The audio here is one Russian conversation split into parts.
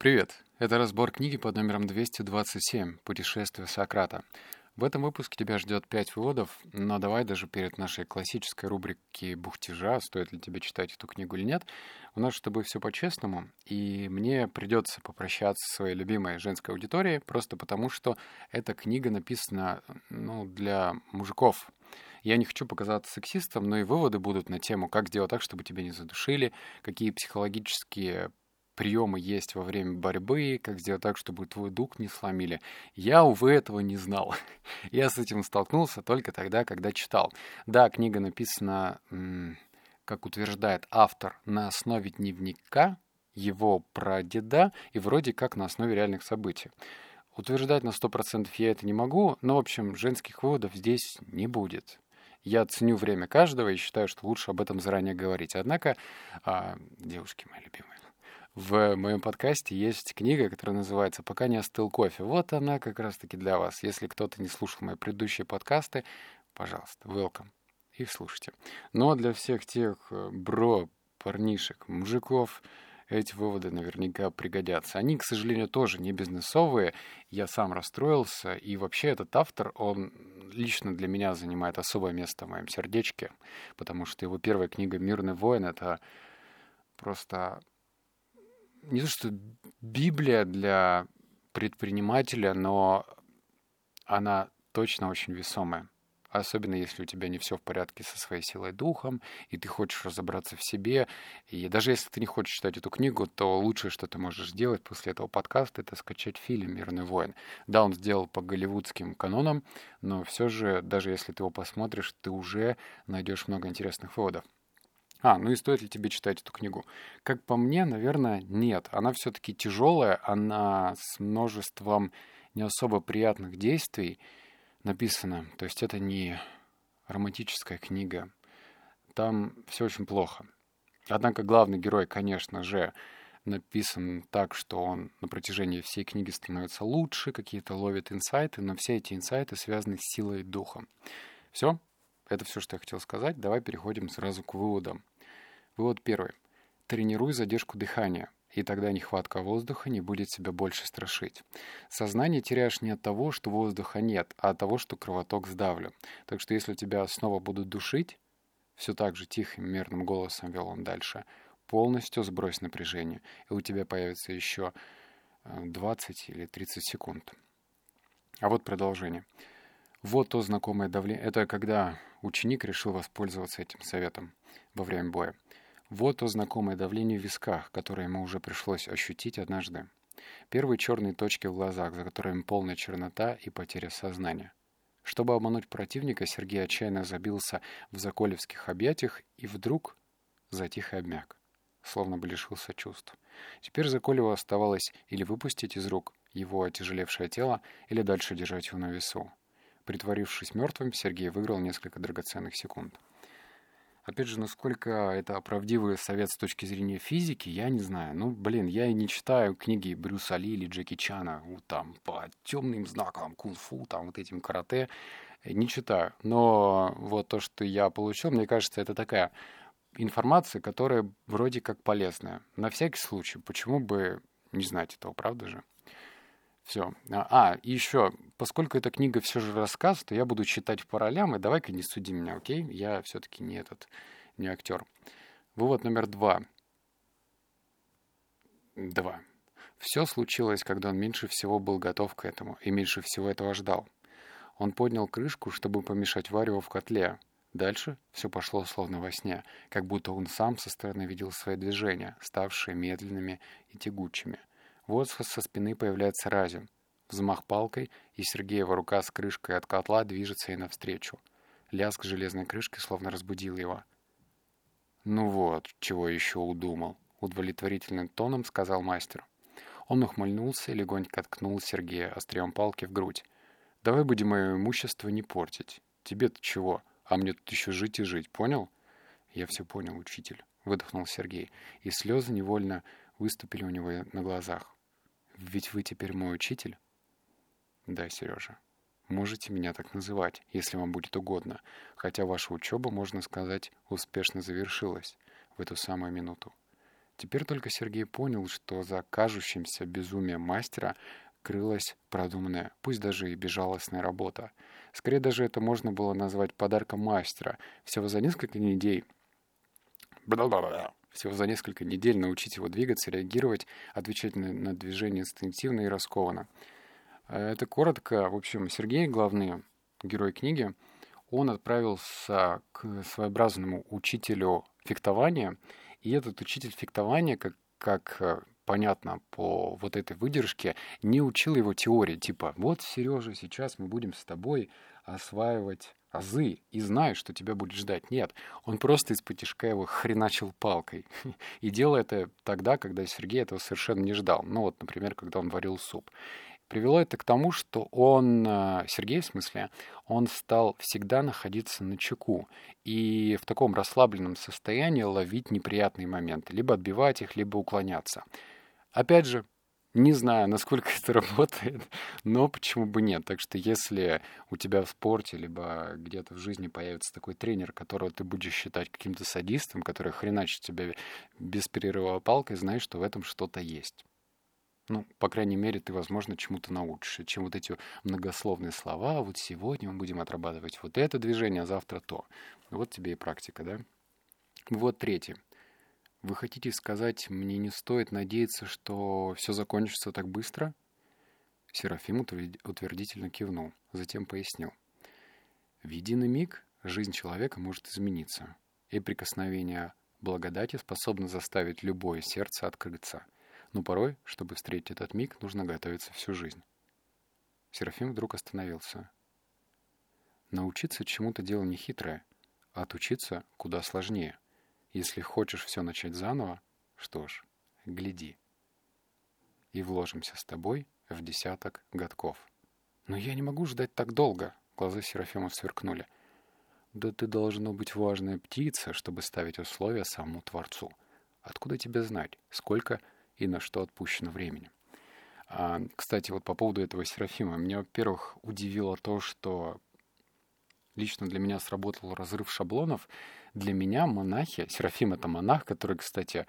Привет! Это разбор книги под номером 227 «Путешествие Сократа». В этом выпуске тебя ждет пять выводов, но давай даже перед нашей классической рубрики «Бухтежа», стоит ли тебе читать эту книгу или нет, у нас с тобой все по-честному, и мне придется попрощаться со своей любимой женской аудиторией, просто потому что эта книга написана ну, для мужиков, я не хочу показаться сексистом, но и выводы будут на тему, как сделать так, чтобы тебя не задушили, какие психологические приемы есть во время борьбы, как сделать так, чтобы твой дух не сломили. Я, увы, этого не знал. Я с этим столкнулся только тогда, когда читал. Да, книга написана, как утверждает автор, на основе дневника его прадеда и вроде как на основе реальных событий. Утверждать на 100% я это не могу, но, в общем, женских выводов здесь не будет. Я ценю время каждого и считаю, что лучше об этом заранее говорить. Однако, а, девушки мои любимые, в моем подкасте есть книга, которая называется «Пока не остыл кофе». Вот она как раз-таки для вас. Если кто-то не слушал мои предыдущие подкасты, пожалуйста, welcome. Их слушайте. Но для всех тех э, бро, парнишек, мужиков, эти выводы наверняка пригодятся. Они, к сожалению, тоже не бизнесовые. Я сам расстроился. И вообще этот автор, он лично для меня занимает особое место в моем сердечке, потому что его первая книга «Мирный воин» — это просто не то что Библия для предпринимателя, но она точно очень весомая. Особенно если у тебя не все в порядке со своей силой духом, и ты хочешь разобраться в себе. И даже если ты не хочешь читать эту книгу, то лучшее, что ты можешь сделать после этого подкаста, это скачать фильм «Мирный воин». Да, он сделал по голливудским канонам, но все же, даже если ты его посмотришь, ты уже найдешь много интересных выводов. А, ну и стоит ли тебе читать эту книгу? Как по мне, наверное, нет. Она все-таки тяжелая, она с множеством не особо приятных действий написана. То есть это не романтическая книга. Там все очень плохо. Однако главный герой, конечно же, написан так, что он на протяжении всей книги становится лучше, какие-то ловит инсайты, но все эти инсайты связаны с силой духа. Все, это все, что я хотел сказать. Давай переходим сразу к выводам. Вывод первый. Тренируй задержку дыхания, и тогда нехватка воздуха не будет себя больше страшить. Сознание теряешь не от того, что воздуха нет, а от того, что кровоток сдавлен. Так что если тебя снова будут душить, все так же тихим, мерным голосом вел он дальше, полностью сбрось напряжение, и у тебя появится еще 20 э, или 30 секунд. А вот продолжение. Вот то знакомое давление. Это когда ученик решил воспользоваться этим советом во время боя. Вот то знакомое давление в висках, которое ему уже пришлось ощутить однажды. Первые черные точки в глазах, за которыми полная чернота и потеря сознания. Чтобы обмануть противника, Сергей отчаянно забился в заколевских объятиях и вдруг затих и обмяк, словно бы лишился чувств. Теперь Заколеву оставалось или выпустить из рук его отяжелевшее тело, или дальше держать его на весу. Притворившись мертвым, Сергей выиграл несколько драгоценных секунд. Опять же, насколько это правдивый совет с точки зрения физики, я не знаю. Ну, блин, я и не читаю книги Брюса Ли или Джеки Чана, вот там, по темным знакам, кунг-фу, там, вот этим карате. Не читаю. Но вот то, что я получил, мне кажется, это такая информация, которая вроде как полезная. На всякий случай, почему бы не знать этого, правда же? Все. А, а, и еще, поскольку эта книга все же рассказ, то я буду читать по ролям, и давай-ка не суди меня, окей? Я все-таки не этот, не актер. Вывод номер два. Два. Все случилось, когда он меньше всего был готов к этому и меньше всего этого ждал. Он поднял крышку, чтобы помешать варево в котле. Дальше все пошло словно во сне, как будто он сам со стороны видел свои движения, ставшие медленными и тягучими. Вот со спины появляется Разин. Взмах палкой, и Сергеева рука с крышкой от котла движется ей навстречу. Лязг железной крышки словно разбудил его. «Ну вот, чего еще удумал», — удовлетворительным тоном сказал мастер. Он ухмыльнулся и легонько ткнул Сергея острием палки в грудь. «Давай будем мое имущество не портить. Тебе-то чего? А мне тут еще жить и жить, понял?» «Я все понял, учитель», — выдохнул Сергей, и слезы невольно выступили у него на глазах. Ведь вы теперь мой учитель? Да, Сережа. Можете меня так называть, если вам будет угодно, хотя ваша учеба, можно сказать, успешно завершилась в эту самую минуту. Теперь только Сергей понял, что за кажущимся безумием мастера крылась продуманная, пусть даже и безжалостная работа. Скорее даже это можно было назвать подарком мастера. Всего за несколько недель... Всего за несколько недель научить его двигаться, реагировать, отвечать на, на движение инстинктивно и раскованно. Э, это коротко. В общем, Сергей, главный герой книги, он отправился к своеобразному учителю фехтования, и этот учитель фехтования, как, как э, понятно по вот этой выдержке, не учил его теории, типа, вот, Сережа, сейчас мы будем с тобой осваивать азы и знай, что тебя будет ждать. Нет, он просто из потешка его хреначил палкой. И делал это тогда, когда Сергей этого совершенно не ждал. Ну вот, например, когда он варил суп. Привело это к тому, что он, э, Сергей в смысле, он стал всегда находиться на чеку и в таком расслабленном состоянии ловить неприятные моменты, либо отбивать их, либо уклоняться. Опять же, не знаю, насколько это работает, но почему бы нет. Так что если у тебя в спорте, либо где-то в жизни появится такой тренер, которого ты будешь считать каким-то садистом, который хреначит тебя без перерыва палкой, знай, что в этом что-то есть. Ну, по крайней мере, ты, возможно, чему-то научишься, чем вот эти многословные слова. Вот сегодня мы будем отрабатывать вот это движение, а завтра то. Вот тебе и практика, да? Вот третье. Вы хотите сказать, мне не стоит надеяться, что все закончится так быстро? Серафим утвердительно кивнул, затем пояснил. В единый миг жизнь человека может измениться, и прикосновение благодати способно заставить любое сердце открыться — но порой, чтобы встретить этот миг, нужно готовиться всю жизнь. Серафим вдруг остановился. Научиться чему-то дело не хитрое, а отучиться куда сложнее. Если хочешь все начать заново, что ж, гляди. И вложимся с тобой в десяток годков. Но я не могу ждать так долго, глаза Серафима сверкнули. Да ты должно быть важная птица, чтобы ставить условия самому Творцу. Откуда тебе знать, сколько и на что отпущено времени. А, кстати, вот по поводу этого Серафима. Меня, во-первых, удивило то, что лично для меня сработал разрыв шаблонов. Для меня монахи, Серафим — это монах, который, кстати,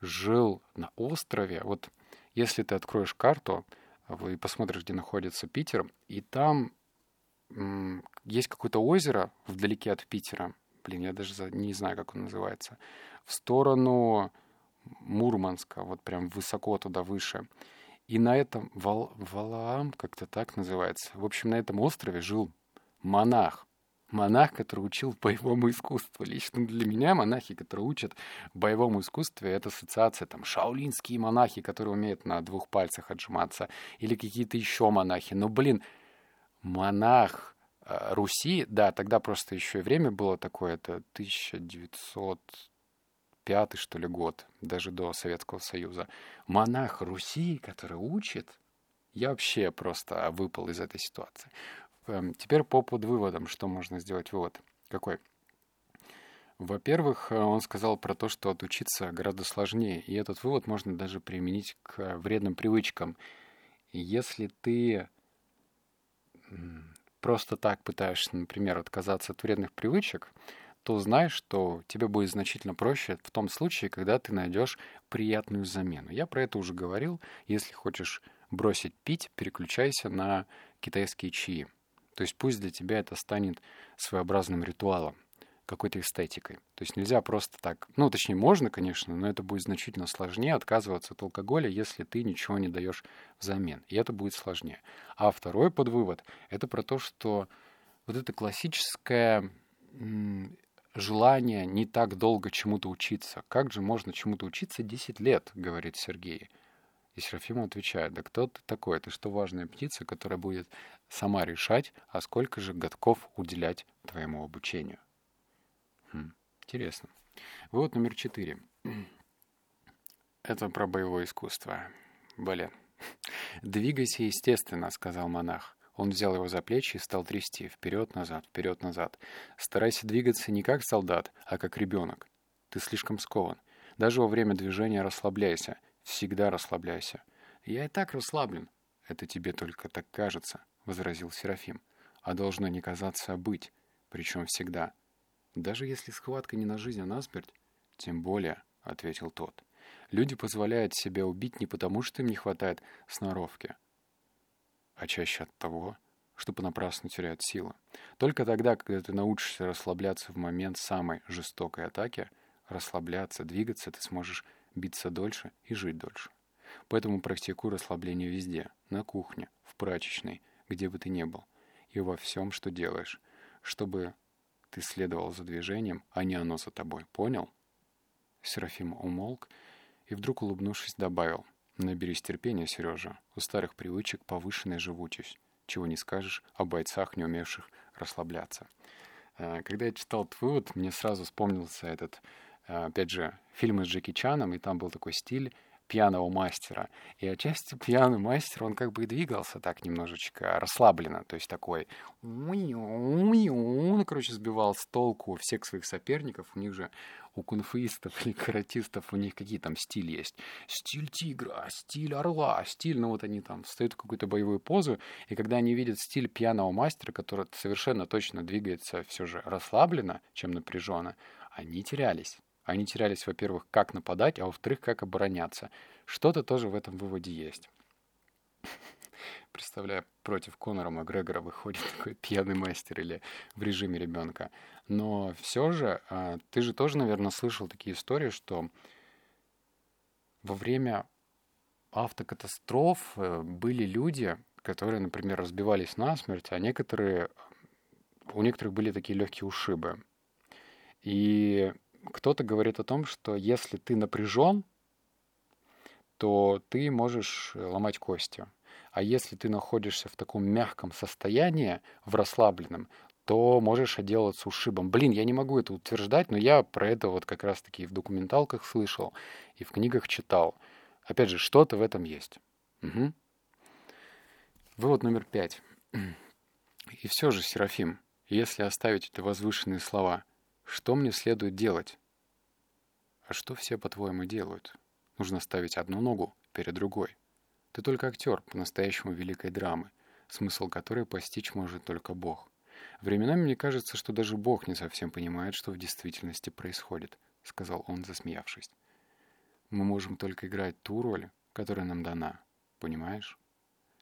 жил на острове. Вот если ты откроешь карту и посмотришь, где находится Питер, и там есть какое-то озеро вдалеке от Питера, блин, я даже не знаю, как он называется, в сторону Мурманска, вот прям высоко туда выше. И на этом, Вал, Валаам, как-то так называется, в общем, на этом острове жил монах. Монах, который учил боевому искусству. Лично для меня монахи, которые учат боевому искусству, это ассоциация, там, шаулинские монахи, которые умеют на двух пальцах отжиматься, или какие-то еще монахи. Но, блин, монах э, Руси, да, тогда просто еще и время было такое, это 1900 пятый, что ли, год, даже до Советского Союза. Монах Руси, который учит, я вообще просто выпал из этой ситуации. Эм, теперь по подвыводам, что можно сделать вывод? Какой? Во-первых, э, он сказал про то, что отучиться гораздо сложнее, и этот вывод можно даже применить к вредным привычкам. Если ты просто так пытаешься, например, отказаться от вредных привычек, то знай, что тебе будет значительно проще в том случае, когда ты найдешь приятную замену. Я про это уже говорил. Если хочешь бросить пить, переключайся на китайские чаи. То есть пусть для тебя это станет своеобразным ритуалом, какой-то эстетикой. То есть нельзя просто так, ну, точнее, можно, конечно, но это будет значительно сложнее отказываться от алкоголя, если ты ничего не даешь взамен. И это будет сложнее. А второй подвывод — это про то, что вот это классическое желание не так долго чему-то учиться. Как же можно чему-то учиться 10 лет, говорит Сергей. И Серафим отвечает, да кто ты такой? Это что важная птица, которая будет сама решать, а сколько же годков уделять твоему обучению? Хм, интересно. Вывод номер четыре. Это про боевое искусство. Блин. «Двигайся естественно», — сказал монах. Он взял его за плечи и стал трясти вперед-назад, вперед-назад. Старайся двигаться не как солдат, а как ребенок. Ты слишком скован. Даже во время движения расслабляйся. Всегда расслабляйся. Я и так расслаблен. Это тебе только так кажется, — возразил Серафим. А должно не казаться, а быть. Причем всегда. Даже если схватка не на жизнь, а на смерть, тем более, — ответил тот. Люди позволяют себя убить не потому, что им не хватает сноровки, а чаще от того, что понапрасну теряют силы. Только тогда, когда ты научишься расслабляться в момент самой жестокой атаки, расслабляться, двигаться, ты сможешь биться дольше и жить дольше. Поэтому практикуй расслабление везде, на кухне, в прачечной, где бы ты ни был, и во всем, что делаешь, чтобы ты следовал за движением, а не оно за тобой. Понял? Серафим умолк и вдруг, улыбнувшись, добавил. «Наберись терпения, Сережа. У старых привычек повышенная живучесть. Чего не скажешь о бойцах, не умевших расслабляться». Э, когда я читал этот вывод, мне сразу вспомнился этот, опять же, фильм с Джеки Чаном, и там был такой стиль пьяного мастера. И отчасти пьяный мастер, он как бы и двигался так немножечко расслабленно, то есть такой, он, короче, сбивал с толку всех своих соперников, у них же у кунфуистов или каратистов у них какие там стили есть. Стиль тигра, стиль орла, стиль, ну вот они там встают в какую-то боевую позу, и когда они видят стиль пьяного мастера, который совершенно точно двигается все же расслабленно, чем напряженно, они терялись. Они терялись, во-первых, как нападать, а во-вторых, как обороняться. Что-то тоже в этом выводе есть. Представляю, против Конора Макгрегора выходит такой пьяный мастер или в режиме ребенка. Но все же, а, ты же тоже, наверное, слышал такие истории, что во время автокатастроф э, были люди, которые, например, разбивались насмерть, а некоторые, у некоторых были такие легкие ушибы. И кто-то говорит о том, что если ты напряжен, то ты можешь э, ломать кости. А если ты находишься в таком мягком состоянии, в расслабленном, то можешь отделаться ушибом. Блин, я не могу это утверждать, но я про это вот как раз-таки в документалках слышал и в книгах читал. Опять же, что-то в этом есть. Угу. Вывод номер пять. И все же, Серафим, если оставить эти возвышенные слова, что мне следует делать? А что все, по-твоему, делают? Нужно ставить одну ногу перед другой. Ты только актер по-настоящему великой драмы, смысл которой постичь может только Бог. Временами мне кажется, что даже Бог не совсем понимает, что в действительности происходит, сказал он, засмеявшись. Мы можем только играть ту роль, которая нам дана, понимаешь?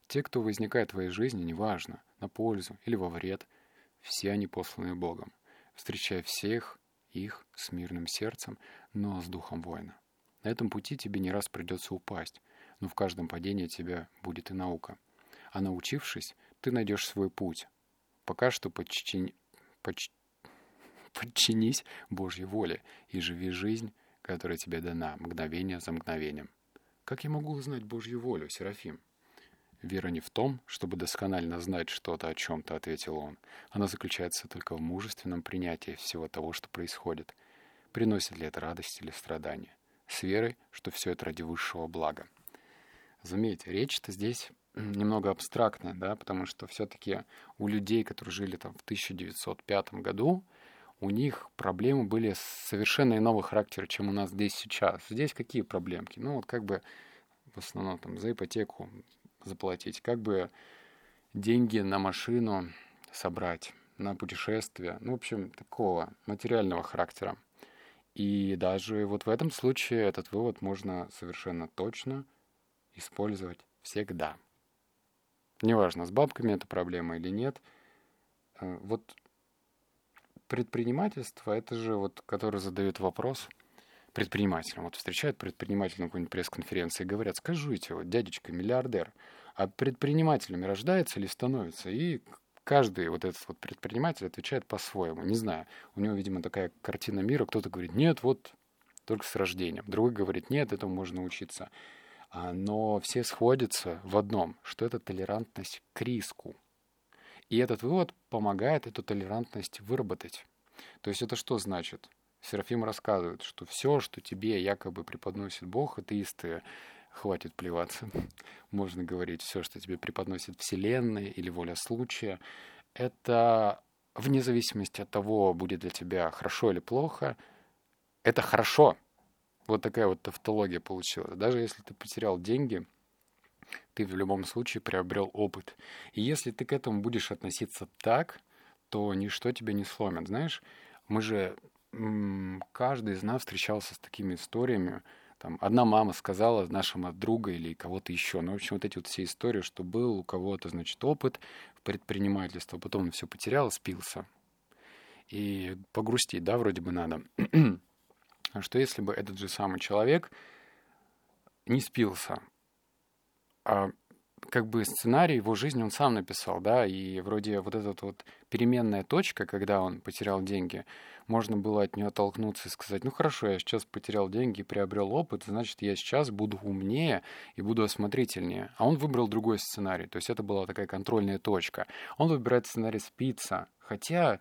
Те, кто возникает в твоей жизни, неважно, на пользу или во вред, все они посланы Богом встречая всех их с мирным сердцем, но с духом воина. На этом пути тебе не раз придется упасть, но в каждом падении тебя будет и наука. А научившись, ты найдешь свой путь. Пока что подчини... Подч... подчинись Божьей воле и живи жизнь, которая тебе дана, мгновение за мгновением. Как я могу узнать Божью волю, Серафим? Вера не в том, чтобы досконально знать что-то о чем-то, ответил он. Она заключается только в мужественном принятии всего того, что происходит. Приносит ли это радость или страдание? С верой, что все это ради высшего блага. Заметьте, речь-то здесь немного абстрактная, да, потому что все-таки у людей, которые жили там в 1905 году, у них проблемы были совершенно иного характера, чем у нас здесь сейчас. Здесь какие проблемки? Ну, вот как бы в основном там за ипотеку заплатить, как бы деньги на машину собрать, на путешествие, ну, в общем, такого материального характера. И даже вот в этом случае этот вывод можно совершенно точно использовать всегда. Неважно, с бабками это проблема или нет. Э, вот предпринимательство, это же вот, который задает вопрос – предпринимателям. Вот встречают предпринимателя на какой-нибудь пресс-конференции и говорят, скажите, вот дядечка миллиардер, а предпринимателями рождается или становится? И каждый вот этот вот предприниматель отвечает по-своему. Не знаю, у него, видимо, такая картина мира. Кто-то говорит, нет, вот только с рождением. Другой говорит, нет, этому можно учиться. А, но все сходятся в одном, что это толерантность к риску. И этот вывод помогает эту толерантность выработать. То есть это что значит? Серафим рассказывает, что все, что тебе якобы преподносит Бог, атеисты, хватит плеваться, можно говорить, все, что тебе преподносит Вселенная или воля случая, это вне зависимости от того, будет для тебя хорошо или плохо, это хорошо. Вот такая вот тавтология получилась. Даже если ты потерял деньги, ты в любом случае приобрел опыт. И если ты к этому будешь относиться так, то ничто тебя не сломит. Знаешь, мы же каждый из нас встречался с такими историями, там, одна мама сказала нашему друга или кого-то еще. Ну, в общем, вот эти вот все истории, что был у кого-то, значит, опыт предпринимательства, потом он все потерял, спился. И погрустить, да, вроде бы надо. а что если бы этот же самый человек не спился, а как бы сценарий его жизни он сам написал, да, и вроде вот эта вот переменная точка, когда он потерял деньги, можно было от нее оттолкнуться и сказать, ну хорошо, я сейчас потерял деньги, приобрел опыт, значит, я сейчас буду умнее и буду осмотрительнее. А он выбрал другой сценарий, то есть это была такая контрольная точка. Он выбирает сценарий спица, хотя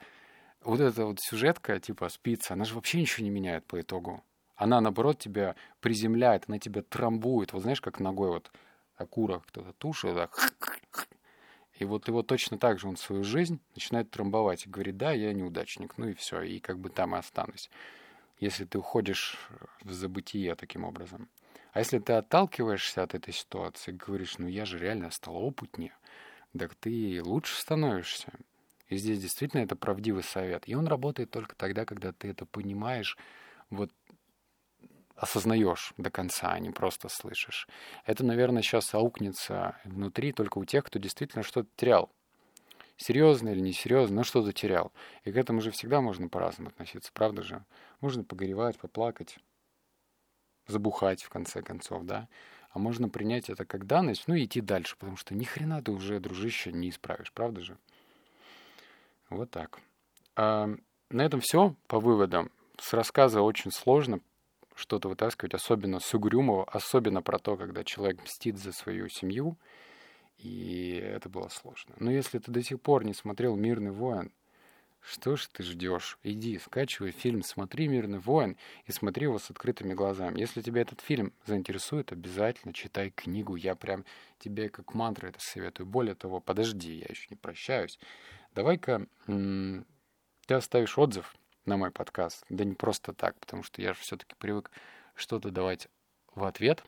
вот эта вот сюжетка типа спица, она же вообще ничего не меняет по итогу. Она, наоборот, тебя приземляет, она тебя трамбует. Вот знаешь, как ногой вот окурок кто-то тушит, так, и вот его точно так же он свою жизнь начинает трамбовать и говорит, да, я неудачник, ну и все, и как бы там и останусь. Если ты уходишь в забытие таким образом. А если ты отталкиваешься от этой ситуации, говоришь, ну я же реально стал опытнее, так ты лучше становишься. И здесь действительно это правдивый совет. И он работает только тогда, когда ты это понимаешь вот осознаешь до конца, а не просто слышишь. Это, наверное, сейчас аукнется внутри только у тех, кто действительно что-то терял. Серьезно или несерьезно, но что-то терял. И к этому же всегда можно по-разному относиться, правда же? Можно погоревать, поплакать, забухать, в конце концов, да? А можно принять это как данность, ну и идти дальше, потому что ни хрена ты уже, дружище, не исправишь, правда же? Вот так. А, на этом все по выводам. С рассказа очень сложно что-то вытаскивать, особенно с угрюмого, особенно про то, когда человек мстит за свою семью, и это было сложно. Но если ты до сих пор не смотрел «Мирный воин», что ж ты ждешь? Иди, скачивай фильм, смотри «Мирный воин» и смотри его с открытыми глазами. Если тебя этот фильм заинтересует, обязательно читай книгу. Я прям тебе как мантру это советую. Более того, подожди, я еще не прощаюсь. Давай-ка ты оставишь отзыв на мой подкаст. Да не просто так, потому что я же все-таки привык что-то давать в ответ.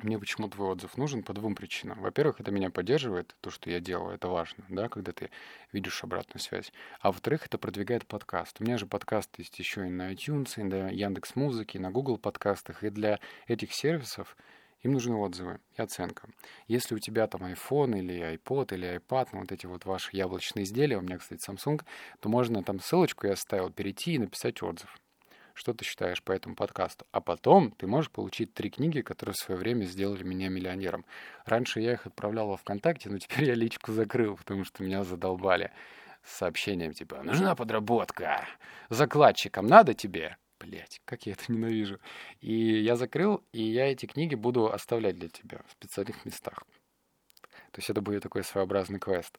Мне почему твой отзыв нужен по двум причинам. Во-первых, это меня поддерживает, то, что я делаю, это важно, да, когда ты видишь обратную связь. А во-вторых, это продвигает подкаст. У меня же подкаст есть еще и на iTunes, и на Яндекс Музыке, и на Google подкастах. И для этих сервисов им нужны отзывы и оценка. Если у тебя там iPhone или iPod или iPad, ну, вот эти вот ваши яблочные изделия, у меня, кстати, Samsung, то можно там ссылочку я оставил, перейти и написать отзыв. Что ты считаешь по этому подкасту? А потом ты можешь получить три книги, которые в свое время сделали меня миллионером. Раньше я их отправлял во ВКонтакте, но теперь я личку закрыл, потому что меня задолбали с сообщением типа «Нужна подработка! Закладчикам надо тебе?» Блять, как я это ненавижу. И я закрыл, и я эти книги буду оставлять для тебя в специальных местах. То есть это будет такой своеобразный квест.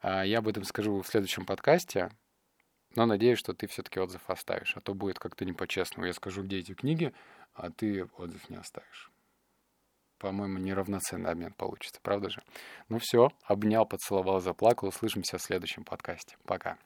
А я об этом скажу в следующем подкасте, но надеюсь, что ты все-таки отзыв оставишь, а то будет как-то не по-честному. Я скажу, где эти книги, а ты отзыв не оставишь. По-моему, неравноценный обмен получится, правда же? Ну все, обнял, поцеловал, заплакал. Услышимся в следующем подкасте. Пока.